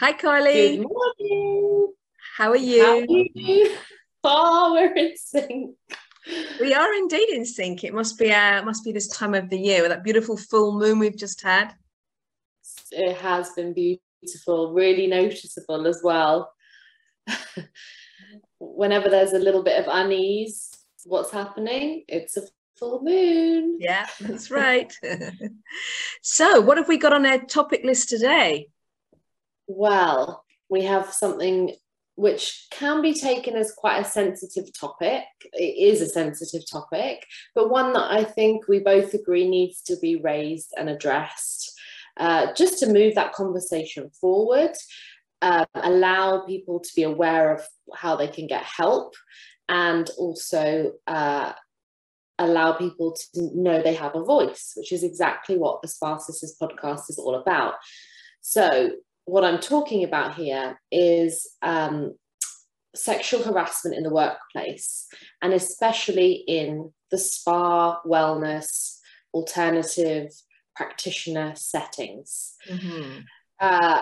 Hi, Carly. Good morning. How are you? How are you? Oh, we're in sync. We are indeed in sync. It must be uh, must be this time of the year with that beautiful full moon we've just had. It has been beautiful, really noticeable as well. Whenever there's a little bit of unease, what's happening? It's a full moon. Yeah, that's right. so, what have we got on our topic list today? Well, we have something which can be taken as quite a sensitive topic. It is a sensitive topic, but one that I think we both agree needs to be raised and addressed uh, just to move that conversation forward, uh, allow people to be aware of how they can get help, and also uh, allow people to know they have a voice, which is exactly what the Spa Sisters podcast is all about. So, what I'm talking about here is um, sexual harassment in the workplace, and especially in the spa, wellness, alternative practitioner settings. Mm-hmm. Uh,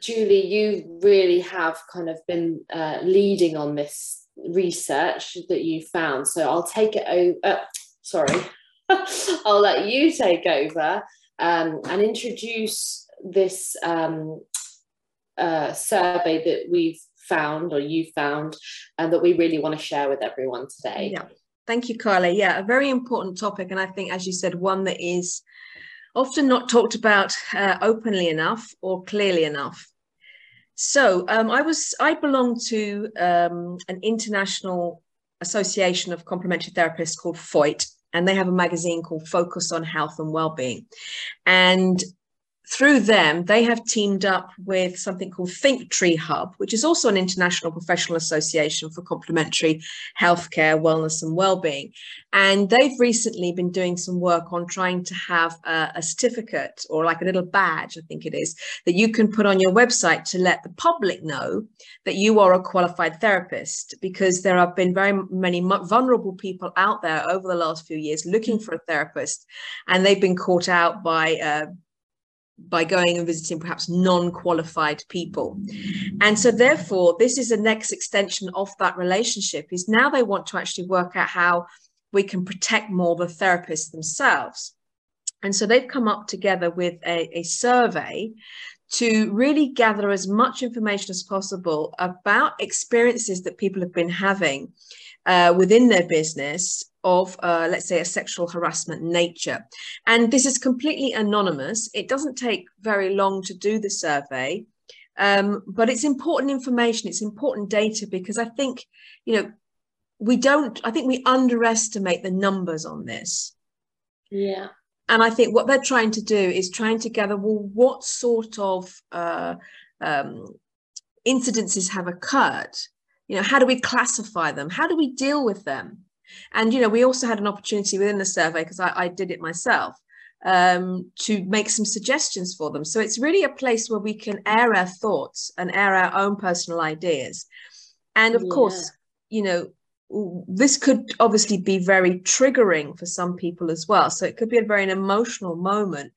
Julie, you really have kind of been uh, leading on this research that you found. So I'll take it over. Uh, sorry, I'll let you take over um, and introduce this um, uh, survey that we've found or you found and that we really want to share with everyone today. Yeah. Thank you, Carly. Yeah, a very important topic. And I think, as you said, one that is often not talked about uh, openly enough or clearly enough. So um, I was, I belong to um, an international association of complementary therapists called FOIT, and they have a magazine called Focus on Health and Wellbeing. And through them, they have teamed up with something called ThinkTree Hub, which is also an international professional association for complementary healthcare, wellness, and well-being. And they've recently been doing some work on trying to have a, a certificate or like a little badge, I think it is, that you can put on your website to let the public know that you are a qualified therapist, because there have been very many vulnerable people out there over the last few years looking for a therapist, and they've been caught out by uh, by going and visiting perhaps non-qualified people. And so therefore this is the next extension of that relationship is now they want to actually work out how we can protect more the therapists themselves. And so they've come up together with a, a survey to really gather as much information as possible about experiences that people have been having uh, within their business of, uh, let's say, a sexual harassment nature. And this is completely anonymous. It doesn't take very long to do the survey, um, but it's important information, it's important data because I think, you know, we don't, I think we underestimate the numbers on this. Yeah. And I think what they're trying to do is trying to gather, well, what sort of uh, um, incidences have occurred? You know, how do we classify them? How do we deal with them? And, you know, we also had an opportunity within the survey, because I, I, did it myself, um, to make some suggestions for them. So it's really a place where we can air our thoughts and air our own personal ideas. And of yeah. course, you know, this could obviously be very triggering for some people as well. So it could be a very emotional moment.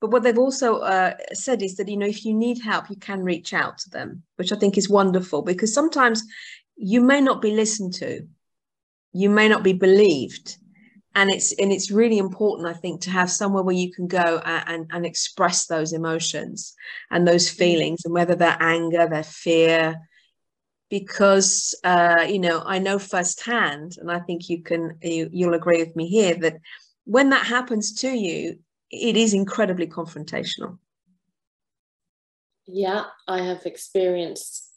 But what they've also uh, said is that, you know, if you need help, you can reach out to them, which I think is wonderful because sometimes you may not be listened to you may not be believed. And it's and it's really important i think to have somewhere where you can go and, and, express those emotions and those mm. feelings and whether they're anger their fear. Because uh, you know i know firsthand and i think you can you, you'll agree with me here that when that happens to you it is incredibly confrontational. Yeah i have experienced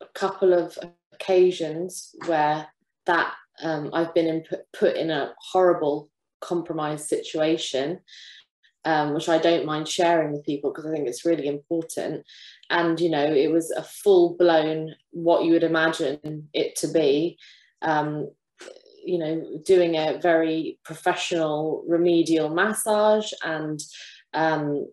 a couple of occasions where that um, I've been in, put, in a horrible compromised situation, um, which I don't mind sharing with people because I think it's really important. And, you know, it was a full blown what you would imagine it to be. Um, you know, doing a very professional remedial massage, and um,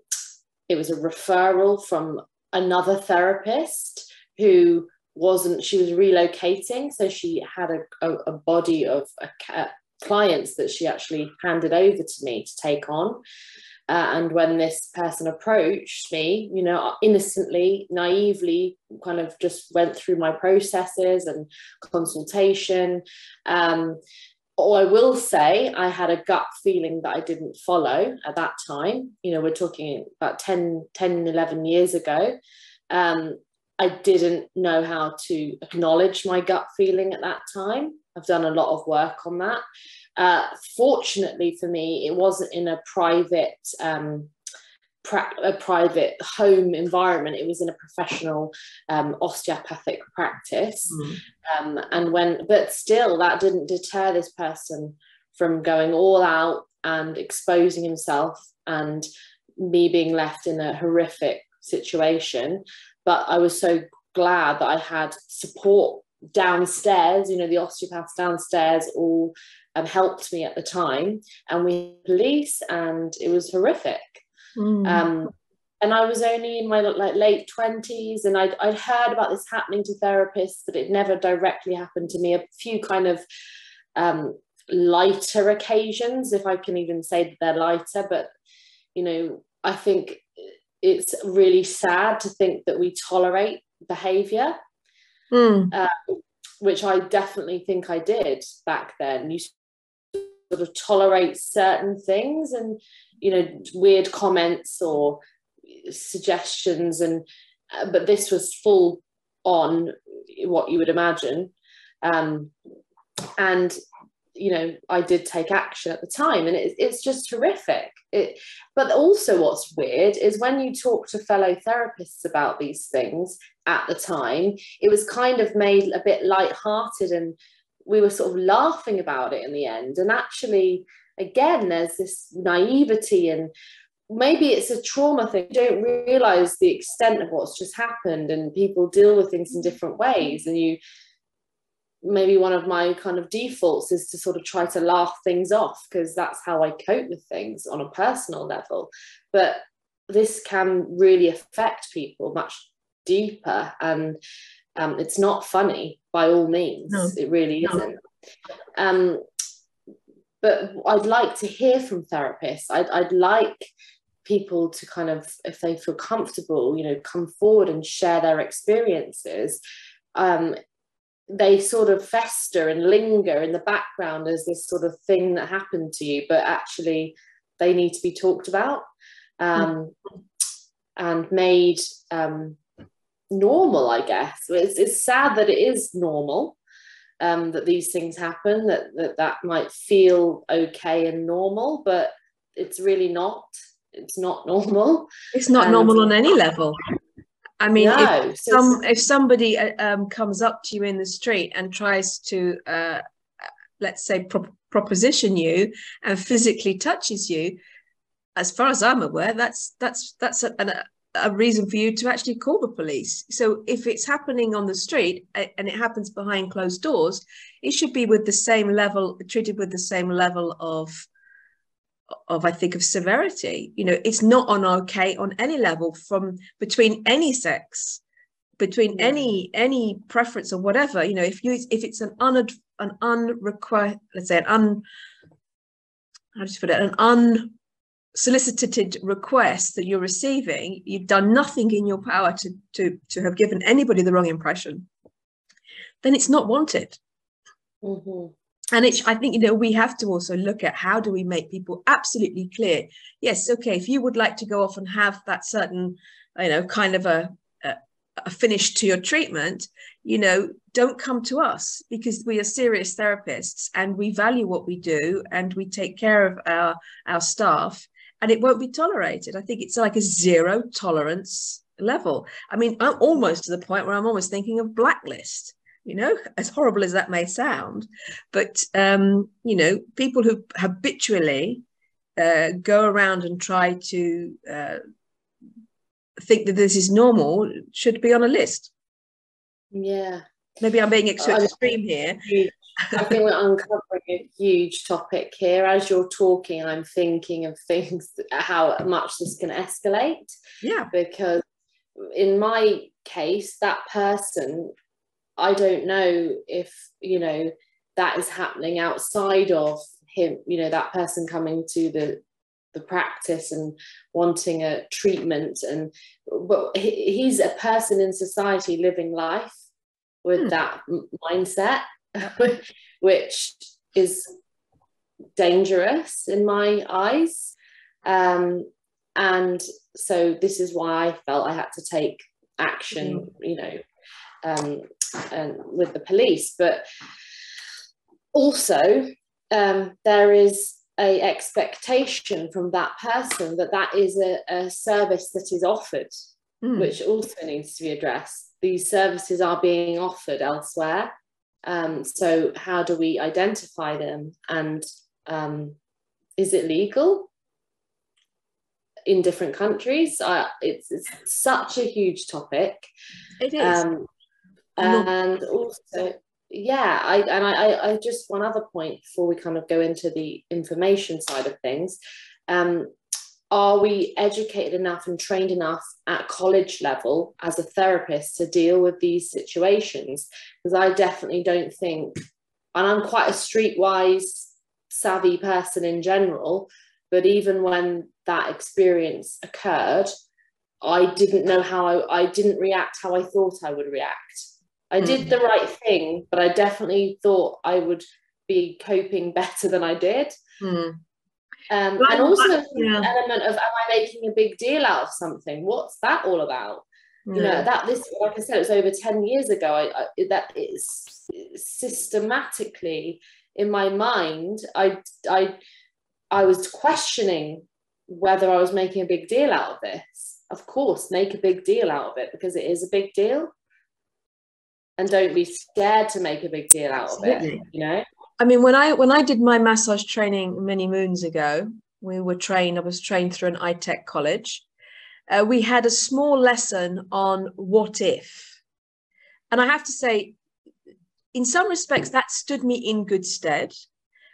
it was a referral from another therapist who wasn't she was relocating so she had a, a, a body of a, clients that she actually handed over to me to take on Uh, and when this person approached me, you know, innocently, naively, kind of just went through my processes and consultation. Um, or I will say I had a gut feeling that I didn't follow at that time. You know, we're talking about 10, 10 11 years ago. Um, I didn't know how to acknowledge my gut feeling at that time. I've done a lot of work on that. Uh, fortunately for me, it wasn't in a private um, a private home environment. It was in a professional um, osteopathic practice, mm. um, and when but still that didn't deter this person from going all out and exposing himself and me being left in a horrific situation. But I was so glad that I had support downstairs, you know, the osteopaths downstairs all um, helped me at the time, and we police, and it was horrific. Mm. Um, and I was only in my like late twenties, and I'd, I'd heard about this happening to therapists, but it never directly happened to me. A few kind of um, lighter occasions, if I can even say that they're lighter, but you know, I think it's really sad to think that we tolerate behavior mm. which I definitely think I did back then. You sort of tolerate certain things and, you know, weird comments or suggestions, and uh, but this was full on what you would imagine. Um, and you know I did take action at the time and it, it's just horrific. It, but also what's weird is when you talk to fellow therapists about these things at the time it was kind of made a bit light-hearted and we were sort of laughing about it in the end. And actually again there's this naivety and maybe it's a trauma thing. You don't realize the extent of what's just happened and people deal with things in different ways and you maybe one of my kind of defaults is to sort of try to laugh things off because that's how I cope with things on a personal level. But this can really affect people much deeper and um, it's not funny by all means. No. It really no. isn't. Um, but I'd like to hear from therapists. I'd, I'd like people to kind of, if they feel comfortable, you know, come forward and share their experiences. Um, they sort of fester and linger in the background as this sort of thing that happened to you, but actually they need to be talked about um, mm-hmm. and made um, normal, I guess. It's, it's sad that it is normal. Um, that these things happen that, that that might feel okay and normal but it's really not it's not normal it's not and, normal on any level I mean, no, if, some, if somebody uh, um, comes up to you in the street and tries to, uh, let's say, pro- proposition you and physically touches you, as far as I'm aware, that's that's that's a, a, a reason for you to actually call the police. So if it's happening on the street and it happens behind closed doors, it should be with the same level, treated with the same level of of I think of severity. You know, it's not on okay on any level from between any sex, between yeah. any any preference or whatever. You know, if you if it's an un an unrequest let's say an un how do you put it an unsolicited request that you're receiving, you've done nothing in your power to to to have given anybody the wrong impression. Then it's not wanted. Mm-hmm and it's i think you know we have to also look at how do we make people absolutely clear yes okay if you would like to go off and have that certain you know kind of a, a, finish to your treatment you know don't come to us because we are serious therapists and we value what we do and we take care of our our staff and it won't be tolerated. I think it's like a zero tolerance level. I mean i'm almost to the point where i'm almost thinking of blacklist you know, as horrible as that may sound. But, um, you know, people who habitually uh, go around and try to uh, think that this is normal should be on a list. Yeah. Maybe I'm being extreme here. I think we're uncovering a huge topic here. As you're talking, I'm thinking of things, how much this can escalate. Yeah. Because in my case, that person I don't know if, you know, that is happening outside of him, you know, that person coming to the the practice and wanting a treatment and but he's a person in society living life with hmm. that mindset which is dangerous in my eyes um, and so this is why i felt i had to take action mm. you know um, and with the police but also um, there is a expectation from that person that that is a, a service that is offered mm. which also needs to be addressed. These services are being offered elsewhere um, so how do we identify them? And um, is it legal in different countries? Uh, it's, it's, such a huge topic. It is. Um, and also yeah i and I, I just one other point before we kind of go into the information side of things. Um, are we educated enough and trained enough at college level as a therapist to deal with these situations? Because i definitely don't think and i'm quite a streetwise savvy person in general but even when that experience occurred i didn't know how i, I didn't react how i thought i would react I did mm. the right thing, but I definitely thought I would be coping better than I did. Mm. Um, well, and also I, yeah. element of am I making a big deal out of something? What's that all about? Yeah. You know that this, like I said, it was over ten years ago. I, I, that is systematically in my mind. I I I was questioning whether I was making a big deal out of this. Of course, make a big deal out of it because it is a big deal and don't be scared to make a big deal out Absolutely. of it you know? I mean when i when i did my massage training many moons ago we were trained i was trained through an ITEC college uh, we had a small lesson on what if. And i have to say in some respects that stood me in good stead.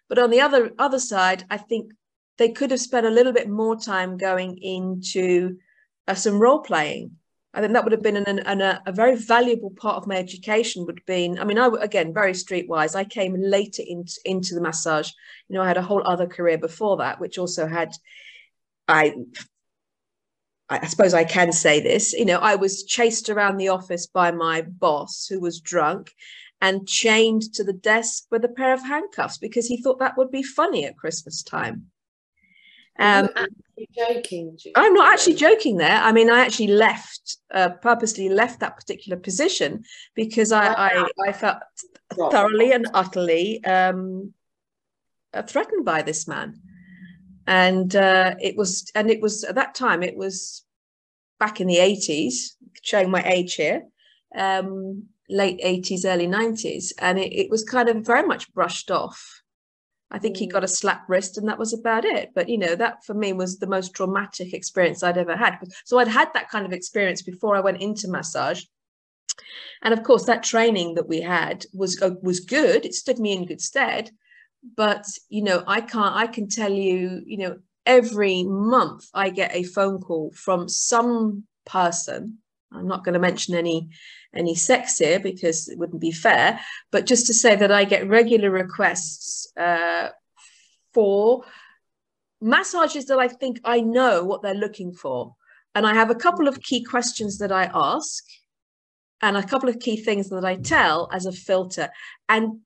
But on the other other side i think they could have spent a little bit more time going into uh, some role playing I think that would have been an, an, a, a, very valuable part of my education. Would have been, I mean, I again very streetwise. I came later into into the massage. You know, I had a whole other career before that, which also had, I, I suppose I can say this. You know, I was chased around the office by my boss, who was drunk, and chained to the desk with a pair of handcuffs because he thought that would be funny at Christmas time. Um, joking. I'm not actually joking there. I mean, I actually left, uh, purposely left that particular position because I, I, I, felt thoroughly and utterly um, uh, threatened by this man. And uh, it was, and it was at that time, it was back in the 80s, showing my age here, um, late 80s, early 90s. And it, it was kind of very much brushed off I think he got a mm. slap wrist and that was about it. But, you know, that for me was the most traumatic experience I'd ever had. So I'd had that kind of experience before I went into massage. And of course, that training that we had was uh, was good. It stood me in good stead. But, you know, I can't, I can tell you, you know, every month I get a phone call from some person. I'm not going to mention any any sex here because it wouldn't be fair. But just to say that I get regular requests uh, for massages that I think I know what they're looking for. And I have a couple of key questions that I ask and a couple of key things that I tell as a filter. And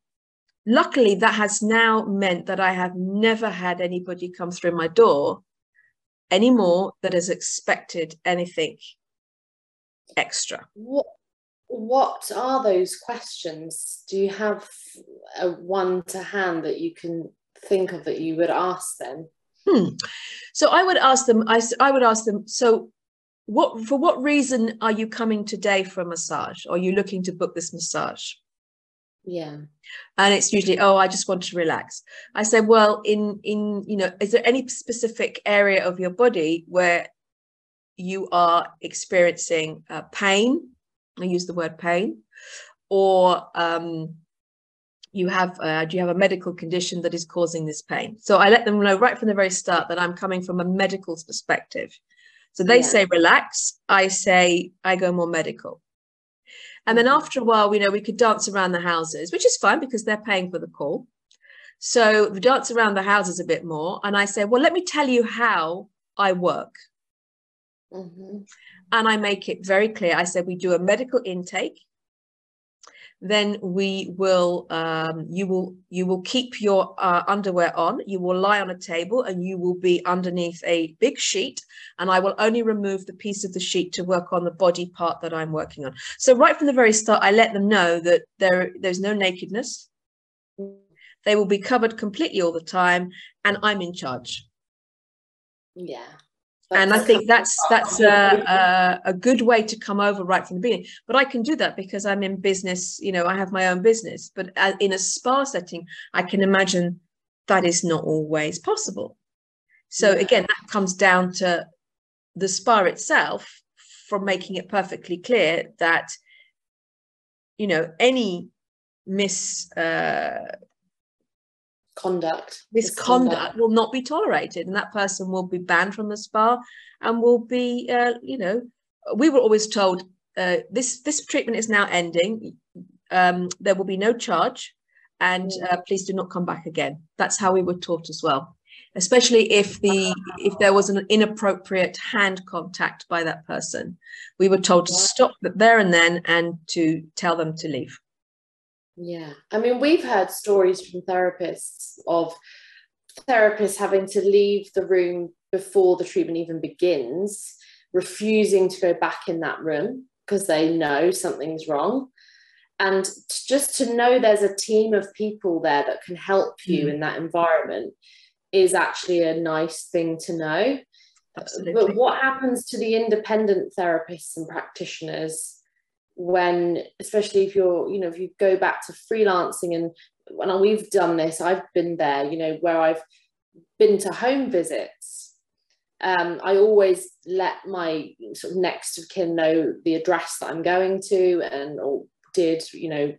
luckily, that has now meant that I have never had anybody come through my door anymore that has expected anything extra. What what are those questions? Do you have a one to hand that you can think of that you would ask them? Hmm. So I would ask them. I I would ask them. So, what for? What reason are you coming today for a massage? Or are you looking to book this massage? Yeah. And it's usually, oh, I just want to relax. I say, well, in in you know, is there any specific area of your body where you are experiencing uh, pain I use the word pain, or um, you have uh, do you have a medical condition that is causing this pain? So I let them know right from the very start that I'm coming from a medical perspective. So they yeah. say relax, I say I go more medical. And then mm-hmm. after a while, we know we could dance around the houses, which is fine because they're paying for the call. So we dance around the houses a bit more. And I say, well, let me tell you how I work. Mm-hmm. And I make it very clear. I said, we do a medical intake. Then we will, um, you will, you will keep your uh, underwear on. You will lie on a table, and you will be underneath a big sheet. And I will only remove the piece of the sheet to work on the body part that I'm working on. So right from the very start, I let them know that there, there's no nakedness. They will be covered completely all the time, and I'm in charge. Yeah and I think that's that's a, a, a, good way to come over right from the beginning. But I can do that because I'm in business. You know, I have my own business. But in a spa setting, I can imagine that is not always possible. So again, that comes down to the spa itself from making it perfectly clear that you know any uh, miss uh, conduct misconduct will not be tolerated and that person will be banned from the spa and will be uh, you know we were always told uh, this this treatment is now ending um, there will be no charge and uh, please do not come back again. That's how we were taught as well especially if the if there was an inappropriate hand contact by that person. We were told to stop there and then and to tell them to leave yeah. I mean, we've heard stories from therapists of therapists having to leave the room before the treatment even begins, refusing to go back in that room because they know something's wrong. And just to know there's a team of people there that can help you mm. in that environment is actually a nice thing to know. Absolutely. But what happens to the independent therapists and practitioners when especially if you're you know if you go back to freelancing and when we've done this i've been there you know where i've been to home visits um, i always let my sort of next of kin know the address that i'm going to and or did you know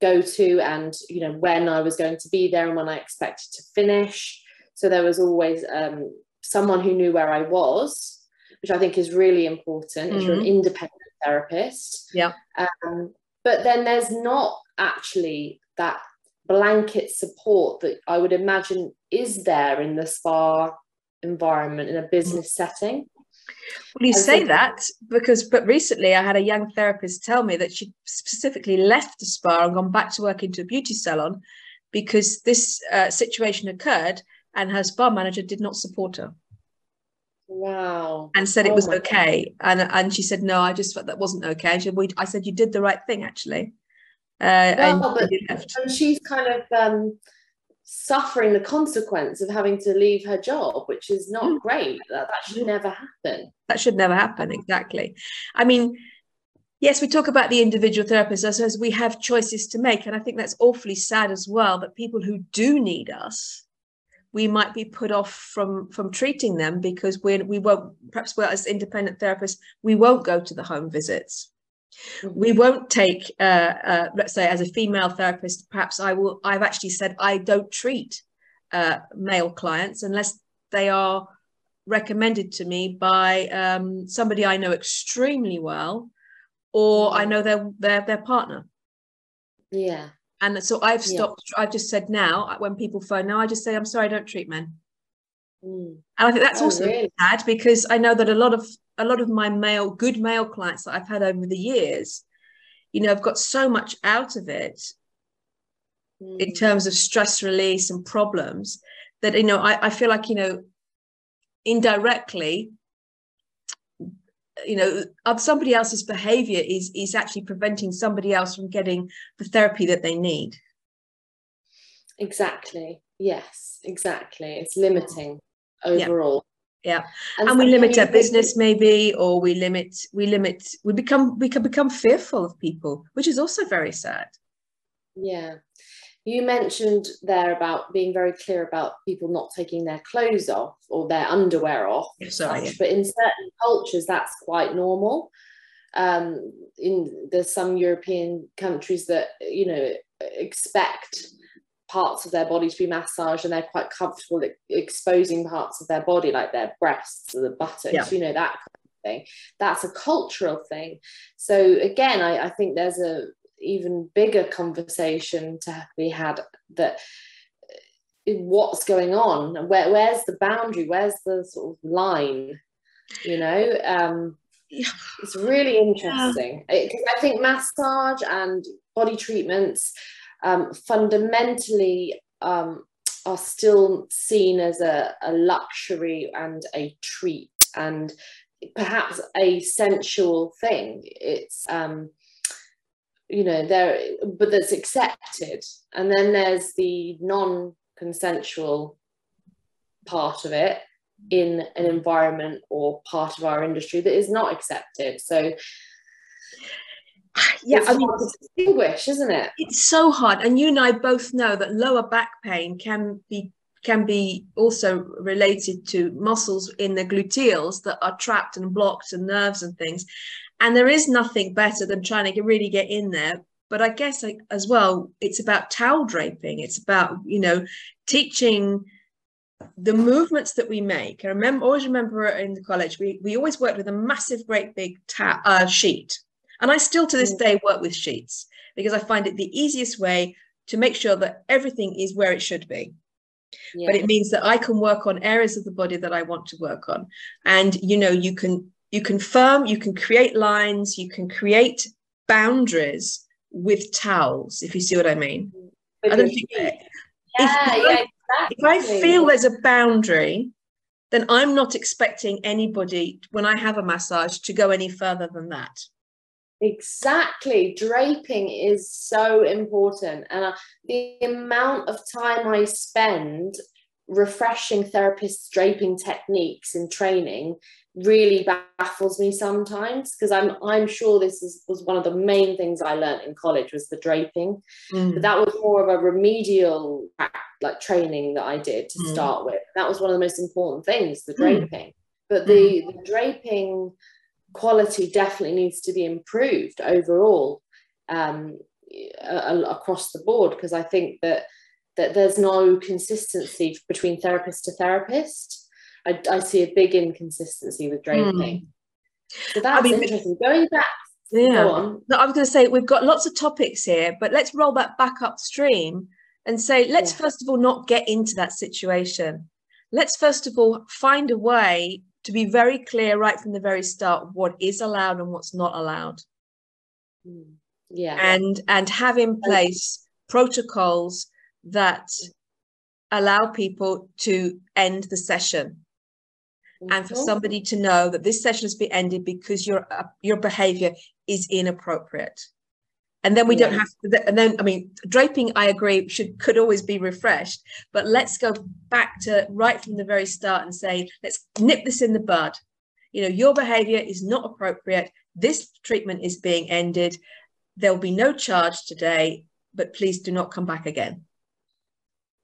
go to and you know when i was going to be there and when i expected to finish so there was always um, someone who knew where i was which i think is really important mm-hmm. if you're an mm-hmm. independent therapist. Yeah. Um, but then there's not actually that blanket support that I would imagine is there in the spa environment in a business setting. Well, you say that because, but recently I had a young therapist tell me that she specifically left the spa and gone back to work into a beauty salon because this uh, situation occurred and her spa manager did not support her. Wow. And said oh it was okay. And and she said, no, I just felt that wasn't okay. She said, we, I said, you did the right thing, actually. Uh, well, and, but, and she's kind of um, suffering the consequence of having to leave her job, which is not mm. great. That, that should never happen. That should never happen, exactly. I mean, yes, we talk about the individual therapist as we have choices to make. And I think that's awfully sad as well that people who do need us we might be put off from from treating them because we we won't perhaps we're as independent therapists we won't go to the home visits. We won't take uh, uh, let's say as a female therapist perhaps i will i've actually said i don't treat uh, male clients unless they are recommended to me by um, somebody i know extremely well or i mm-hmm. know their their, their partner. Yeah and so I've stopped, yeah. I've just said now, when people phone now, I just say, I'm sorry, I don't treat men. Mm. And I think that's oh, also really? sad because I know that a lot of a lot of my male, good male clients that I've had over the years, you know, I've got so much out of it mm. in terms of stress release and problems that, you know, I, I feel like, you know, indirectly you know somebody else's behavior is is actually preventing somebody else from getting the therapy that they need. Exactly. Yes exactly. It's limiting overall. Yeah, yeah. and, and we limit our business maybe or we limit we limit we become we can become fearful of people which is also very sad. Yeah you mentioned there about being very clear about people not taking their clothes off or their underwear off. Sorry, but in certain cultures, that's quite normal. Um, in there's some European countries that you know expect parts of their body to be massaged and they're quite comfortable exposing parts of their body like their breasts or the buttocks yeah. you know that kind of thing that's a cultural thing so again I, I think there's a even bigger conversation to be had that what's going on? Where where's the boundary? Where's the sort of line you know? Um it's really interesting. Because i think massage and body treatments um, fundamentally um, are still seen as a, a luxury and a treat and perhaps a sensual thing. It's um, you know there but that's accepted. And then there's the non-consensual part of it in an environment or part of our industry that is not accepted. So yeah it's I mean, to distinguish isn't it? It's so hard. And you and i both know that lower back pain can be can be also related to muscles in the gluteals that are trapped and blocked and nerves and things and there is nothing better than trying to really get in there. But i guess like, as well it's about towel draping. It's about you know teaching the movements that we make. I remember always remember in the college we, we always worked with a massive great big ta- uh, sheet. And i still to this mm. day work with sheets because i find it the easiest way to make sure that everything is where it should be. Yeah. but it means that i can work on areas of the body that i want to work on. And you know you can you can firm, you can create lines, you can create boundaries with towels, if you see what I mean. I don't think yeah, if, yeah, exactly. if I feel there's a boundary, then I'm not expecting anybody when I have a massage to go any further than that. Exactly. Draping is so important. And uh, the amount of time I spend refreshing therapists' draping techniques in training really baffles me sometimes because I'm I'm sure this is, was one of the main things I learned in college was the draping. Mm. But that was more of a remedial like training that I did to mm. start with. That was one of the most important things, the mm. draping. Mm. But the, the draping quality definitely needs to be improved overall um, across the board because I think that that there's no consistency between therapist to therapist I, I see a big inconsistency with draping. Mm. So that's I mean, interesting. Going back, yeah. Go no, I was going to say we've got lots of topics here, but let's roll that back upstream and say let's yeah. first of all not get into that situation. Let's first of all find a way to be very clear right from the very start what is allowed and what's not allowed. Mm. Yeah. And and have in place protocols that allow people to end the session and for somebody to know that this session has been ended because your uh, your behavior is inappropriate. And then we yeah. don't have to and then i mean draping i agree should could always be refreshed but let's go back to right from the very start and say let's nip this in the bud. You know your behavior is not appropriate. This treatment is being ended. There'll be no charge today but please do not come back again.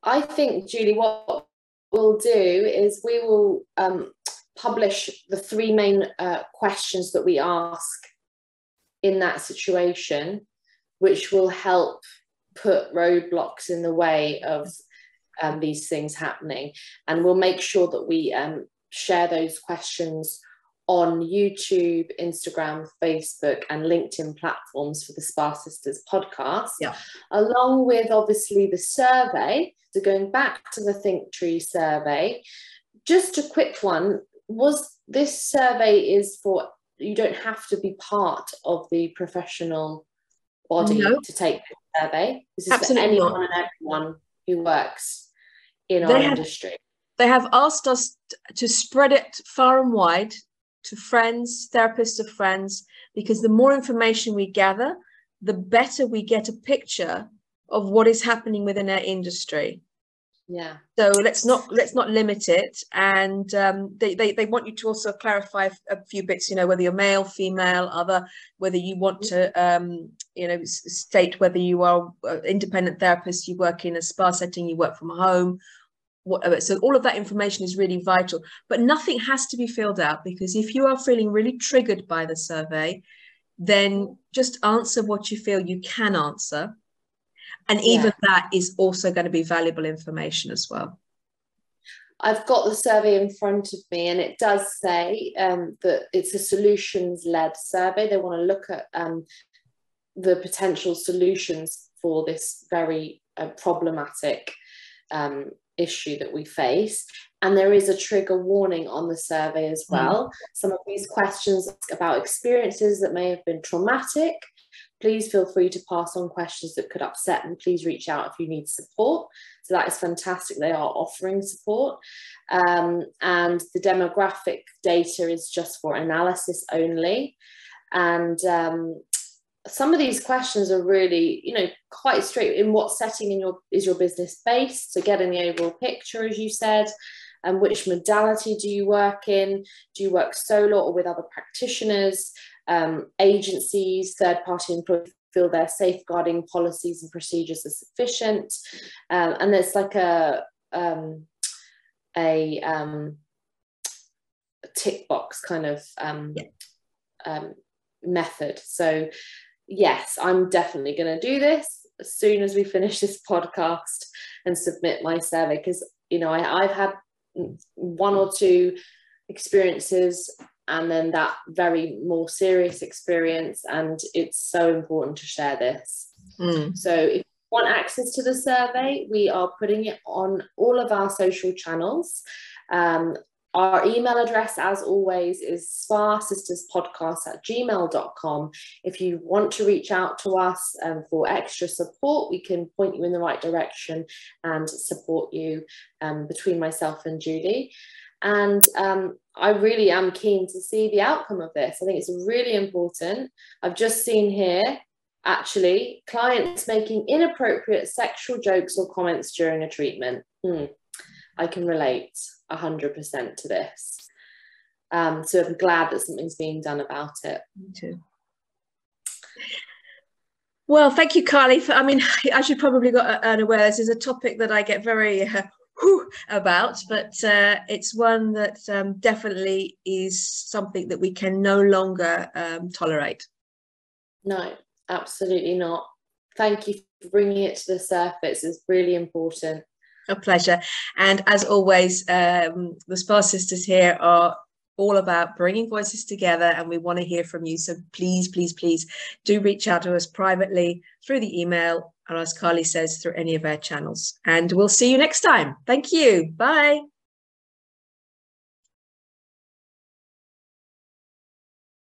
I think julie what we'll do is we will um, publish the three main uh, questions that we ask in that situation, which will help put roadblocks in the way of um, these things happening. And we'll make sure that we um, share those questions on YouTube, Instagram, Facebook, and LinkedIn platforms for the Spa Sisters podcast, yeah. along with obviously the survey. So, going back to the ThinkTree survey, just a quick one was this survey is for you don't have to be part of the professional body no. to take the survey. This is Absolutely for anyone not. and everyone who works in they our have, industry. They have asked us to spread it far and wide to friends, therapists of friends, because the more information we gather, the better we get a picture of what is happening within our industry. Yeah. So let's not let's not limit it and um, they, they they want you to also clarify a few bits you know whether you're male female other whether you want to um, you know state whether you are independent therapist you work in a spa setting you work from home whatever so all of that information is really vital but nothing has to be filled out because if you are feeling really triggered by the survey then just answer what you feel you can answer and even yeah. that is also going to be valuable information as well. I've got the survey in front of me, and it does say um, that it's a solutions led survey. They want to look at um, the potential solutions for this very uh, problematic um, issue that we face. And there is a trigger warning on the survey as mm. well. Mm. Some of these questions about experiences that may have been traumatic. Please feel free to pass on questions that could upset and please reach out if you need support. So that is fantastic. They are offering support. Um, and the demographic data is just for analysis only. And um, some of these questions are really, you know, quite straight in what setting in your is your business based. So getting the overall picture, as you said, and which modality do you work in? Do you work solo or with other practitioners, um, agencies, third party employees? Feel their safeguarding policies and procedures are sufficient, um, and there's like a um, a, um, a tick box kind of um, yeah. um, method. So yes, I'm definitely going to do this as soon as we finish this podcast and submit my survey because you know I, I've had one or two experiences and then that very more serious experience and it's so important to share this mm. so if you want access to the survey we are putting it on all of our social channels um, our email address, as always, is spasisterspodcast at gmail.com. If you want to reach out to us um, for extra support, we can point you in the right direction and support you um, between myself and Julie. And um, I really am keen to see the outcome of this. I think it's really important. I've just seen here actually clients making inappropriate sexual jokes or comments during a treatment. Hmm. I can relate 100% to this. Um, so I'm glad that something's being done about it. Me too. Well, thank you, Carly. For, I mean, as you probably got unaware, this is a topic that I get very uh, about, but uh, it's one that um, definitely is something that we can no longer um, tolerate. No, absolutely not. Thank you for bringing it to the surface. It's really important. A pleasure. And as always, um, the Spa Sisters here are all about bringing voices together and we want to hear from you. So please, please, please do reach out to us privately through the email as Carly says, through any of our channels. And we'll see you next time. Thank you. Bye.